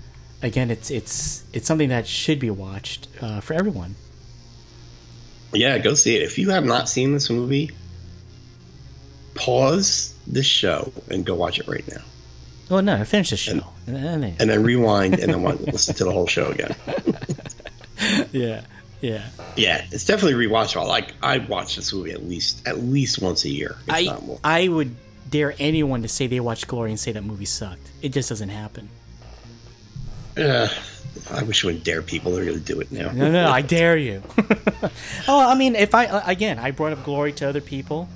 G: Again, it's it's it's something that should be watched uh, for everyone.
F: Yeah, go see it. If you have not seen this movie, pause this show and go watch it right now,
G: Well, no, finish the show. And, then-
F: and then rewind and then wa- (laughs) listen to the whole show again. (laughs)
G: yeah, yeah.
F: Yeah, it's definitely rewatchable. Like I watch this movie at least at least once a year,
G: I
F: not more.
G: I would dare anyone to say they watched Glory and say that movie sucked. It just doesn't happen.
F: Uh, I wish I wouldn't dare people. They're going to do it now.
G: No, no, I (laughs) dare you. oh, I mean, if I again, I brought up Glory to other people.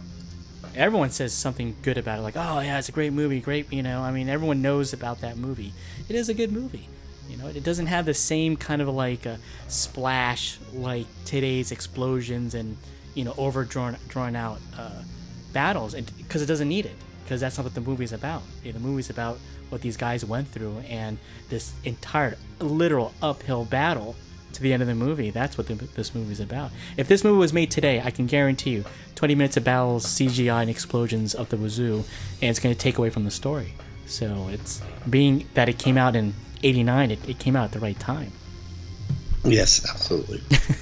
G: Everyone says something good about it, like, "Oh yeah, it's a great movie, great." You know, I mean, everyone knows about that movie. It is a good movie. You know, it doesn't have the same kind of like a splash like today's explosions and you know overdrawn drawn out uh, battles, because it doesn't need it. Because that's not what the movie's about. Yeah, the movie's about what these guys went through and this entire literal uphill battle to the end of the movie. That's what the, this movie's about. If this movie was made today, I can guarantee you 20 minutes of battles, CGI, and explosions of the wazoo, and it's going to take away from the story. So it's being that it came out in 89, it, it came out at the right time.
F: Yes, absolutely. (laughs)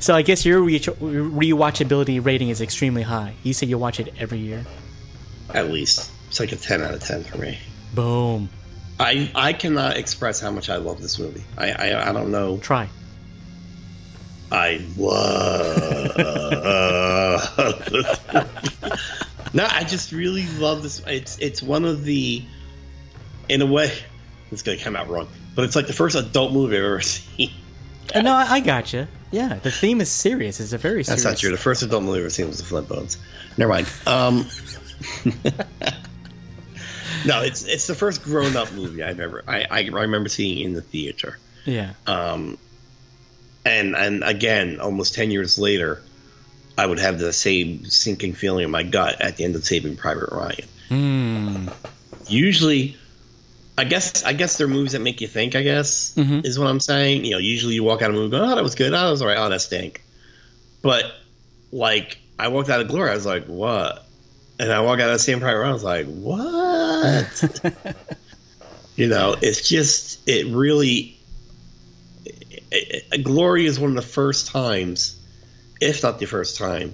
G: So I guess your re- rewatchability rating is extremely high. You say you watch it every year.
F: at least it's like a ten out of ten for me.
G: Boom.
F: I I cannot express how much I love this movie. I I, I don't know.
G: Try.
F: I love. (laughs) no, I just really love this. It's it's one of the, in a way, it's gonna come out wrong, but it's like the first adult movie I've ever (laughs) seen.
G: Uh, no, I, I gotcha. Yeah, the theme is serious. It's a very serious.
F: That's not true. The first adult movie I've ever seen was the Flint Bones. Never mind. Um, (laughs) no, it's it's the first grown up movie I've ever. I, I remember seeing in the theater.
G: Yeah.
F: Um, and and again, almost ten years later, I would have the same sinking feeling in my gut at the end of Saving Private Ryan.
G: Mm.
F: Usually, I guess I guess they're movies that make you think. I guess
G: Mhm.
F: is what I'm saying. You know, usually you walk out of a movie, going, "Oh, that was good. Oh, that was alright. Oh, that stink." But like, I walked out of Glory, I was like, "What?" And I walk out of Saving Private Ryan, I was like, "What?" (laughs) you know, it's just it really. It, it- Glory is one of the first times, if not the first time,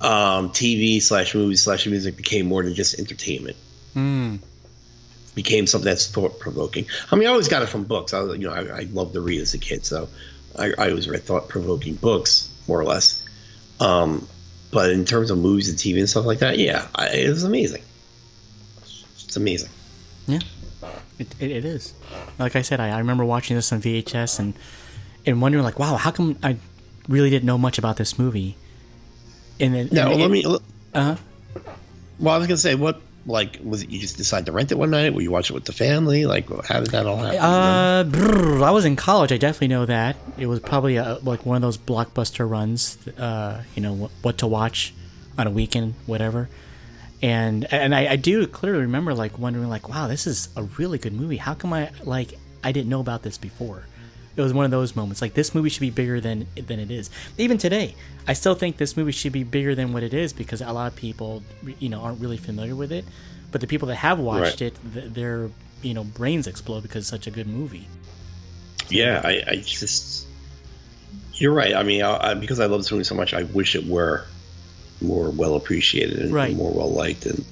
F: um, TV slash movie slash music became more than just entertainment.
G: Mm.
F: Became something that's thought provoking. I mean, I always got it from books. I, you know, I, I loved to read as a kid, so I, I always read thought provoking books, more or less. Um, but in terms of movies and TV and stuff like that, yeah, I, it was amazing. It's amazing.
G: Yeah, it, it, it is. Like I said, I, I remember watching this on VHS and and wondering like, wow, how come I really didn't know much about this movie? And then and
F: let
G: it-
F: me.
G: Uh-huh.
F: Well, I was gonna say, what like was it? You just decide to rent it one night? Were you watch it with the family? Like, how did that all happen?
G: Uh, brr, I was in college. I definitely know that it was probably a, like one of those blockbuster runs. Uh, you know what, what to watch on a weekend, whatever. And and I, I do clearly remember like wondering like, wow, this is a really good movie. How come I like I didn't know about this before? It was one of those moments. Like this movie should be bigger than than it is. Even today, I still think this movie should be bigger than what it is because a lot of people, you know, aren't really familiar with it. But the people that have watched
F: Right.
G: it, th- their you know brains explode because it's such a good movie.
F: yeah, I, I just. You're right. I mean, I, I, because I love this movie so much, I wish it were more well appreciated and
G: Right.
F: more well liked. And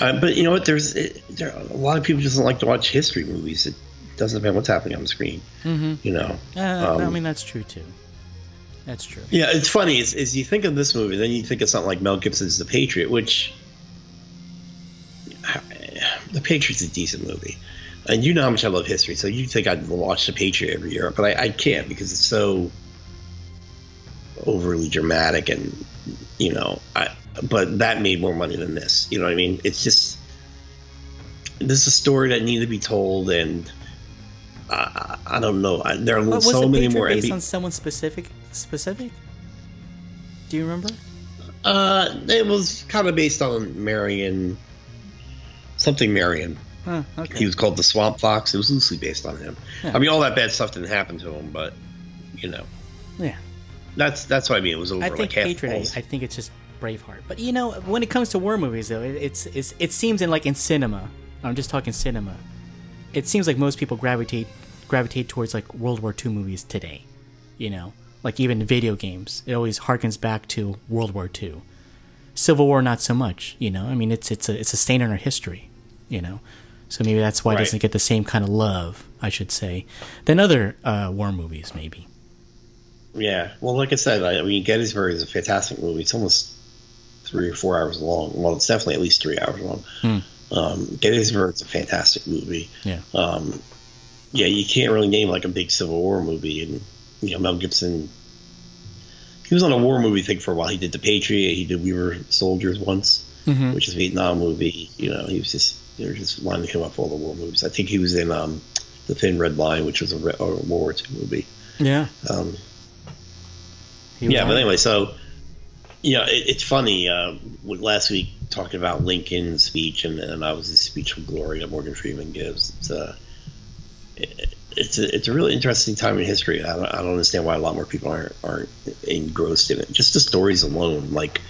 F: uh, but you know what? There's it, there, a lot of people just don't like to watch history movies. It doesn't depend what's happening on the screen. Mm-hmm. You know.
G: Uh, I
F: Um,
G: mean, that's true too. That's true.
F: Yeah, it's funny. Is, is you think of this movie, then you think of something like Mel Gibson's The Patriot, which (sighs) The Patriot's a decent movie, and you know how much I love history, so you think I'd watch The Patriot every year, but I, I can't because it's so overly dramatic, and you know, I. But that made more money than this. You know what I mean? It's just this is a story that needed to be told, and I, I don't know. I, there are
G: But
F: so many more.
G: based
F: MV
G: on someone specific? Specific? Do you remember?
F: Uh, it was kind of based on Marion, something Marion.
G: Huh, okay.
F: He was called the Swamp Fox. It was loosely based on him.
G: Yeah.
F: I mean, all that bad stuff didn't happen to him, but you know,
G: yeah.
F: that's that's what I mean. It was over
G: I
F: like
G: think
F: half
G: Patriot. I, I think it's just Braveheart. But you know, when it comes to war movies, though, it, it's, it's it seems in like in cinema. I'm just talking cinema. It seems like most people gravitate gravitate towards like World War II movies today. You know, like even video games, it always harkens back to World War II. Civil War, not so much. You know, I mean, it's it's a it's a stain on our history. You know, so maybe that's why it doesn't get the same kind of love, I should say, than other uh, war movies. Maybe.
F: Yeah. Well, like I said, I, I mean, Gettysburg is a fantastic movie. It's almost three or four hours long. Well, it's definitely at least three hours long. Um, Gettysburg is a fantastic movie.
G: Yeah.
F: Um, yeah, you can't really name like a big Civil War movie, and you know Mel Gibson. He was on a war movie thing for a while. He did The Patriot. He did We Were Soldiers once, which is a Vietnam movie. You know, he was just they were just lining him up for all the war movies. I think he was in um, The Thin Red Line, which was a, re- a World War II movie.
G: Yeah.
F: Um, yeah, but anyway, so yeah, it, it's funny. Uh, last week talking about Lincoln's speech, and I was his speech from glory that Morgan Freeman gives. It's uh, it, it's a, it's a really interesting time in history. I don't, I don't understand why a lot more people aren't aren't engrossed in it. Just the stories alone, like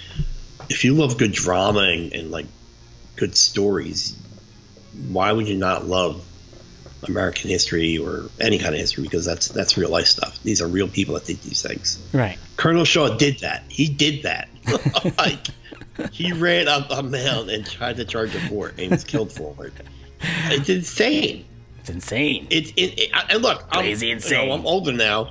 F: if you love good drama and, and like good stories, why would you not love American history or any kind of history? Because that's that's real life stuff. These are real people that did these things.
G: Right.
F: Colonel Shaw did that. He did that. (laughs) like he ran up a mountain and tried to charge a fort and was killed for it. It's insane.
G: It's insane.
F: It's it, it, and look, I'm,
G: Crazy
F: you know. I'm older now,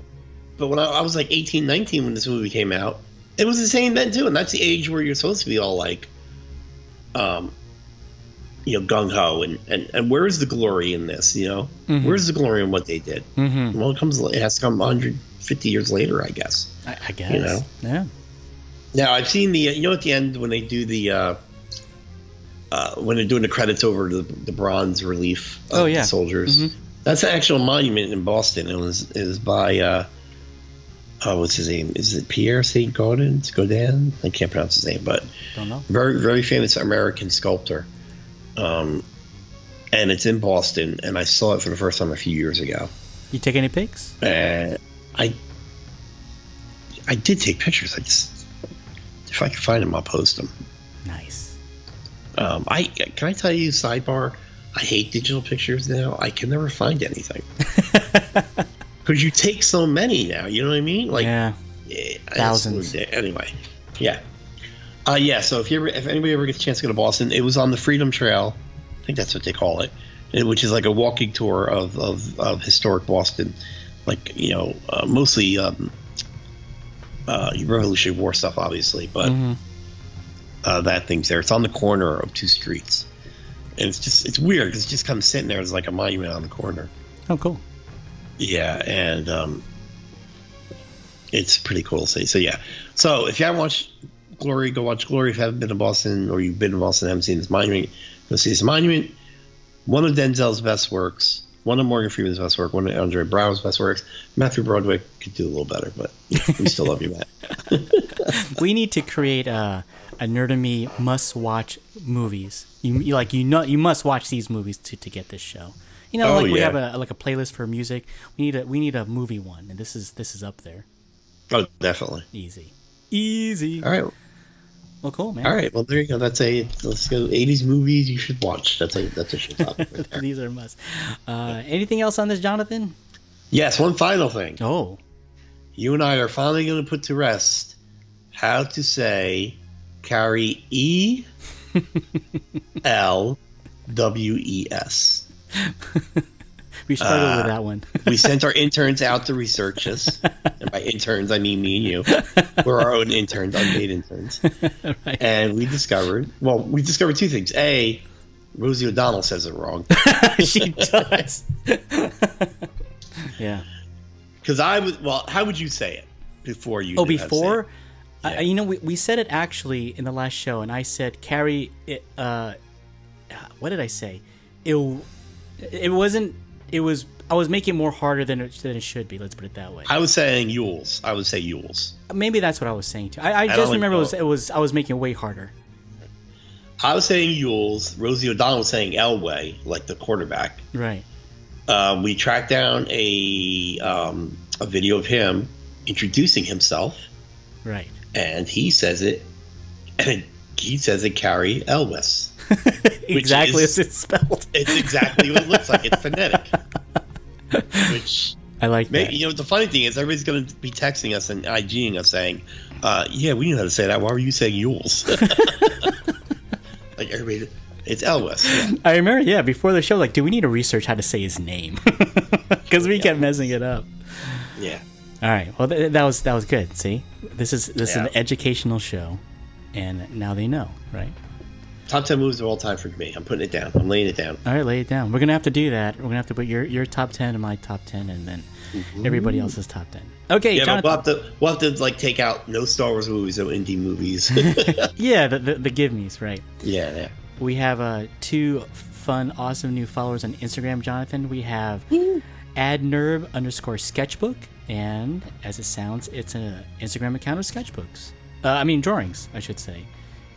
F: but when I, I was like 18, 19 when this movie came out, it was insane then too. And that's the age where you're supposed to be all like, um, you know, gung ho and, and and where is the glory in this? You know, where's the glory in what they did?
G: Mm-hmm.
F: Well, it comes. It has to come 150 years later, I guess.
G: I, I guess.
F: You know?
G: Yeah.
F: Now I've seen the you know at the end when they do the uh, uh, when they're doing the credits over the, the bronze relief of
G: Oh, yeah.
F: the soldiers. That's an actual monument in Boston. It was it was by uh, oh what's his name? Is it Pierre Saint Gaudens? Godin? I can't pronounce his name, but
G: Don't know.
F: very very famous American sculptor. Um, and it's in Boston, and I saw it for the first time a few years ago.
G: You take any pics?
F: Uh, I I did take pictures. I just if I can find them, I'll post them.
G: Nice.
F: Um, I can I tell you sidebar. I hate digital pictures now. I can never find anything (laughs) because you take so many now. You know what I mean? Like
G: yeah.
F: eh,
G: Thousands.
F: Anyway, yeah, uh, yeah. So if you ever, if anybody ever gets a chance to go to Boston, it was on the Freedom Trail. I think that's what they call it, which is like a walking tour of of, of historic Boston, like you know, uh, mostly um, uh, Revolutionary War stuff, obviously, but
G: Mm-hmm.
F: uh, that thing's there. It's on the corner of two streets, and it's just it's weird because it just kind of sitting there as like a monument on the corner.
G: Oh, cool.
F: Yeah, and um, it's pretty cool to see. So yeah, so if you haven't watched Glory, go watch Glory. If you haven't been to Boston or you've been to Boston and haven't seen this monument, go see this monument. One of Denzel's best works, one of Morgan Freeman's best work, one of Andre Braugher's best works. Matthew Broderick could do a little better, but we still love you, Matt. (laughs)
G: We need to create a a nerdomy must watch movies. You, you like you know you must watch these movies to, to get this show. You know,
F: Oh,
G: like we
F: yeah.
G: have a like a playlist for music. We need a we need a movie one, and this is this is up there.
F: Oh, definitely.
G: Easy, easy.
F: All right,
G: Well, cool, man.
F: all right. Well, there you go. That's a let's go. '80s movies you should watch. That's a that's a show topic right there. (laughs)
G: These are must. Uh, anything else on this, Jonathan?
F: Yes, one final thing.
G: Oh,
F: You and I are finally going to put to rest how to say Cary E L W E S. (laughs)
G: we struggled
F: Uh,
G: with that one. (laughs)
F: We sent our (laughs) interns out to research this. And by interns, I mean me and you. We're our own interns, unpaid interns.
G: Right.
F: And we discovered, well, we discovered two things. A, Rosie O'Donnell says it wrong. (laughs)
G: she does. yeah.
F: Because I was, well, how would you say it before you?
G: Oh,
F: knew how to say
G: before.
F: it?
G: I, you know, we, we said it actually in the last show, and I said Cary, it. Uh, what did I say? It it wasn't. It was. I was making it more harder than it, than it should be. Let's put it that way.
F: I was saying Yules. I would say Yules.
G: Maybe that's what I was saying too. I, I
F: don't
G: just remember it was, it was. I was making it way harder.
F: I was saying Yules. Rosie O'Donnell was saying Elway, like the quarterback.
G: Right.
F: Uh, we tracked down a um, a video of him introducing himself,
G: Right.
F: and he says it, and he says it Cary Elwes. (laughs)
G: exactly
F: is-
G: as it's spelled. (laughs)
F: It's exactly what it looks like. It's phonetic. (laughs) Which,
G: I like
F: may, you know, the funny thing is, everybody's going to be texting us and IGing us saying, uh, "Yeah, we knew how to say that. Why were you saying Yules?" like everybody, it's Elwes. Yeah.
G: I remember, yeah, before the show, like, do we need to research how to say his name? Because we kept messing it up.
F: yeah.
G: All right. Well, th- that was that was good. See, this is this is an educational show, and now they know, right?
F: Top ten moves of all time for me. I'm putting it down. I'm laying it down.
G: All right, lay it down. We're gonna have to do that. We're gonna have to put your your top ten and my top ten, and then everybody else's top ten. Okay,
F: Yeah, but
G: Jonathan.
F: we'll have to we'll have to like take out no Star Wars movies, no indie movies. (laughs)
G: yeah, the, the the give me's right.
F: yeah, yeah.
G: We have uh, two fun, awesome new followers on Instagram, Jonathan. We have adnerb underscore sketchbook, and as it sounds, it's an Instagram account of sketchbooks. Uh, I mean, drawings, I should say.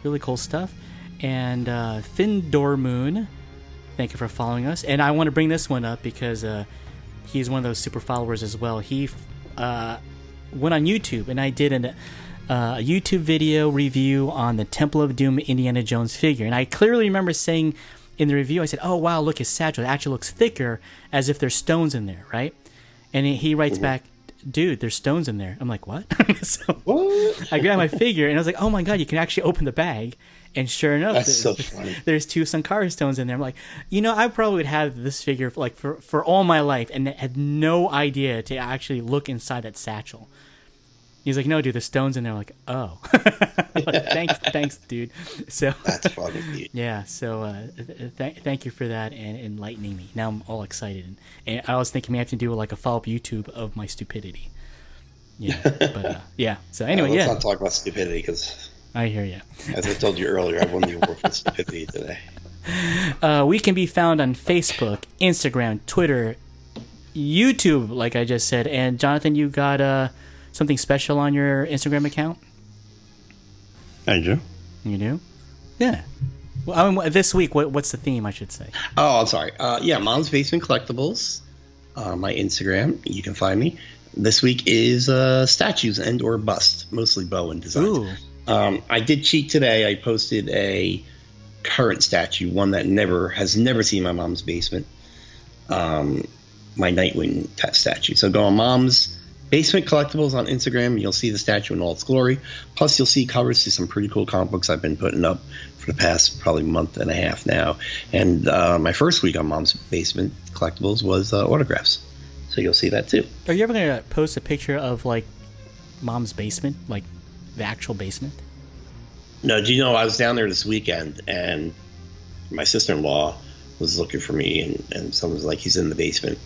G: Really cool stuff. And uh, Findor Moon, thank you for following us. And I want to bring this one up because uh, he's one of those super followers as well. He uh, went on YouTube, and I did an, uh, a YouTube video review on the Temple of Doom Indiana Jones figure. And I clearly remember saying in the review, I said, "Oh wow, look, his satchel it actually looks thicker, as if there's stones in there, right?" And he, he writes back, "Dude, there's stones in there." I'm like, "What?" (laughs) so
F: What?
G: I grabbed my figure, and I was like, "Oh my god, you can actually open the bag." And sure enough,
F: That's
G: there-
F: so (laughs) funny.
G: there's two Sankara stones in there. I'm like, you know, I probably would have this figure for, like for for all my life, and had no idea to actually look inside that satchel. He's like, no, dude, the stones in there. I'm like, oh, (laughs) Like, (laughs) thanks, thanks, dude. So
F: That's (laughs) funny. dude.
G: yeah, so uh, th- th- thank you for that and enlightening me. Now I'm all excited, and, and I was thinking we have to do like a follow up YouTube of my stupidity. Yeah, but uh, yeah. So anyway,
F: Let's
G: yeah,
F: not talk about stupidity because,
G: I hear you.
F: as I told you earlier, I won the award for stupidity today.
G: Uh, we can be found on Facebook, Instagram, Twitter, YouTube, like I just said. And Jonathan, you got uh, something special on your Instagram account?
F: Andrew.
G: You do? Yeah. Well, I mean, this week, what, what's the theme? I should say.
F: Oh, I'm sorry. Uh, yeah, Mom's Basement Collectibles. Uh, my Instagram. You can find me. This week is uh, statues and or bust, mostly Bowen designs.
G: Ooh,
F: Um, I did cheat today. I posted a current statue, one that never has never seen my mom's basement. Um, my Nightwing ta- statue. So go on Mom's Basement Collectibles on Instagram. and You'll see the statue in all its glory. Plus, you'll see covers to some pretty cool comic books I've been putting up for the past probably month and a half now. And uh, my first week on Mom's Basement Collectibles was uh, autographs. So you'll see that too.
G: are you ever gonna post a picture of like mom's basement, like the actual basement?
F: No, do you know I was down there this weekend and my sister in law was looking for me, and and someone was like, he's in the basement,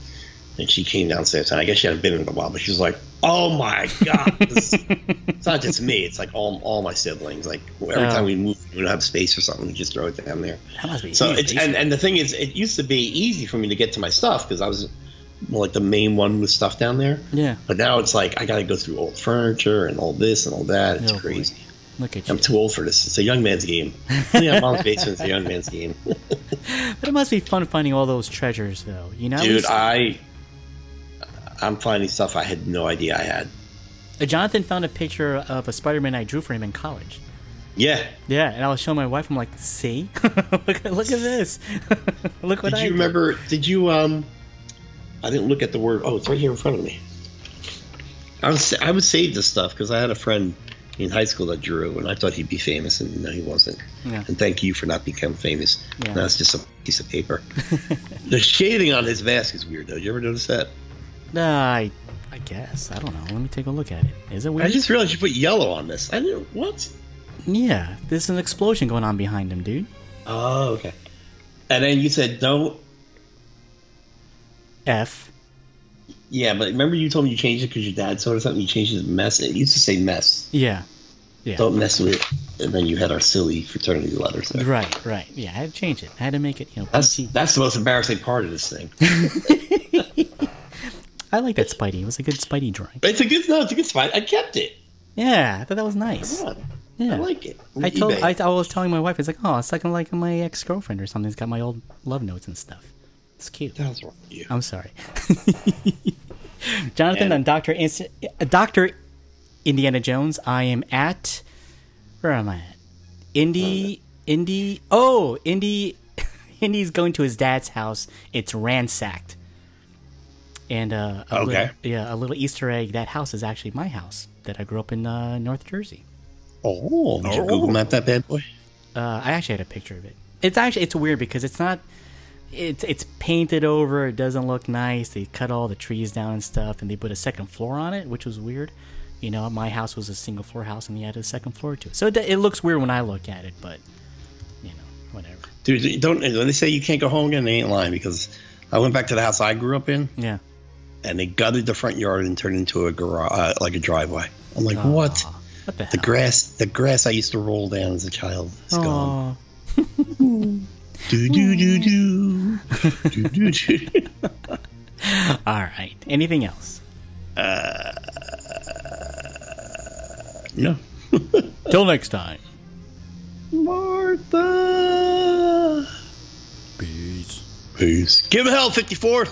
F: and she came downstairs, and I guess she hadn't been in a while, but she was like, oh my god, this, (laughs) it's not just me, it's like all all my siblings. Like every time we move, we don't have space or something, we just throw it down there.
G: That must be
F: So it's and, and the thing is, it used to be easy for me to get to my stuff because I was like the main one with stuff down there.
G: yeah.
F: But now it's like I got to go through old furniture and all this and all that. It's
G: Oh, boy.
F: crazy.
G: Look at you.
F: I'm too old for this. It's a young man's game. yeah, mom's (laughs) basement's a young man's game. (laughs)
G: But it must be fun finding all those treasures, though. You know,
F: Dude, I I'm finding stuff I had no idea I had.
G: Uh, Jonathan found a picture of a Spider-Man I drew for him in college.
F: Yeah.
G: Yeah, and I was showing my wife. I'm like, "See, (laughs) look, at- look at this. (laughs) look what I Did
F: you
G: did."
F: remember? Did you um? I didn't look at the word. Oh, it's right here in front of me. I was I would save this stuff because I had a friend in high school that drew, and I thought he'd be famous, and no, he wasn't.
G: Yeah.
F: And thank you for not becoming famous.
G: Yeah.
F: Now it's just a piece of paper. (laughs) the shading on his mask is weird, though. Did you ever notice that?
G: Nah, I, I guess I don't know. Let me take a look at it. Is it weird?
F: I just realized you put yellow on this. I didn't. What?
G: Yeah, there's an explosion going on behind him, dude.
F: Oh, okay. And then you said don't.
G: F.
F: Yeah, but remember you told me you changed it because your dad saw or something. You changed it to mess. It used to say mess.
G: Yeah. Yeah.
F: Don't mess with it. And then you had our silly fraternity letters there.
G: Right, right. Yeah, I had to change it. I had to make it, you know,
F: That's that's the most embarrassing part of this thing. (laughs)
G: I like that Spidey. It was a good Spidey drawing.
F: It's a good no, it's a good spot. I kept it.
G: Yeah, I thought that was nice. Yeah.
F: I like it.
G: I told. I, I was telling my wife, it's like, oh, it's like like my ex girlfriend or something. It's got my old love notes and stuff. It's cute.
F: That was wrong you.
G: I'm sorry. (laughs) Jonathan
F: And-
G: Doctor Inst- uh, Doctor Indiana Jones. I am at where am I at? Indy Indy. Oh, Indy. (laughs) Indy's going to his dad's house. It's ransacked. And uh, a
F: Okay.
G: little, yeah, a little Easter egg. That house is actually my house that I grew up in uh, North Jersey.
F: Oh, did you Google map that bad boy?
G: Uh, I actually had a picture of it. It's actually it's weird because it's not. It's it's painted over. It doesn't look nice. They cut all the trees down and stuff, and they put a second floor on it, which was weird. You know, my house was a single floor house, and they added a second floor to it. So it, it looks weird when I look at it, but you know, whatever.
F: Dude, don't when they say you can't go home again, they ain't lying because I went back to the house I grew up in
G: Yeah.
F: And they gutted the front yard and turned into a garage, uh, like a driveway. I'm like, what?
G: What the
F: The grass, the grass I used to roll down as a child is gone. (laughs) Do do do do. do do do. (laughs)
G: All right. Anything else?
F: No. (laughs)
G: Till next time.
F: Martha.
G: Peace.
F: Peace. Give hell 54.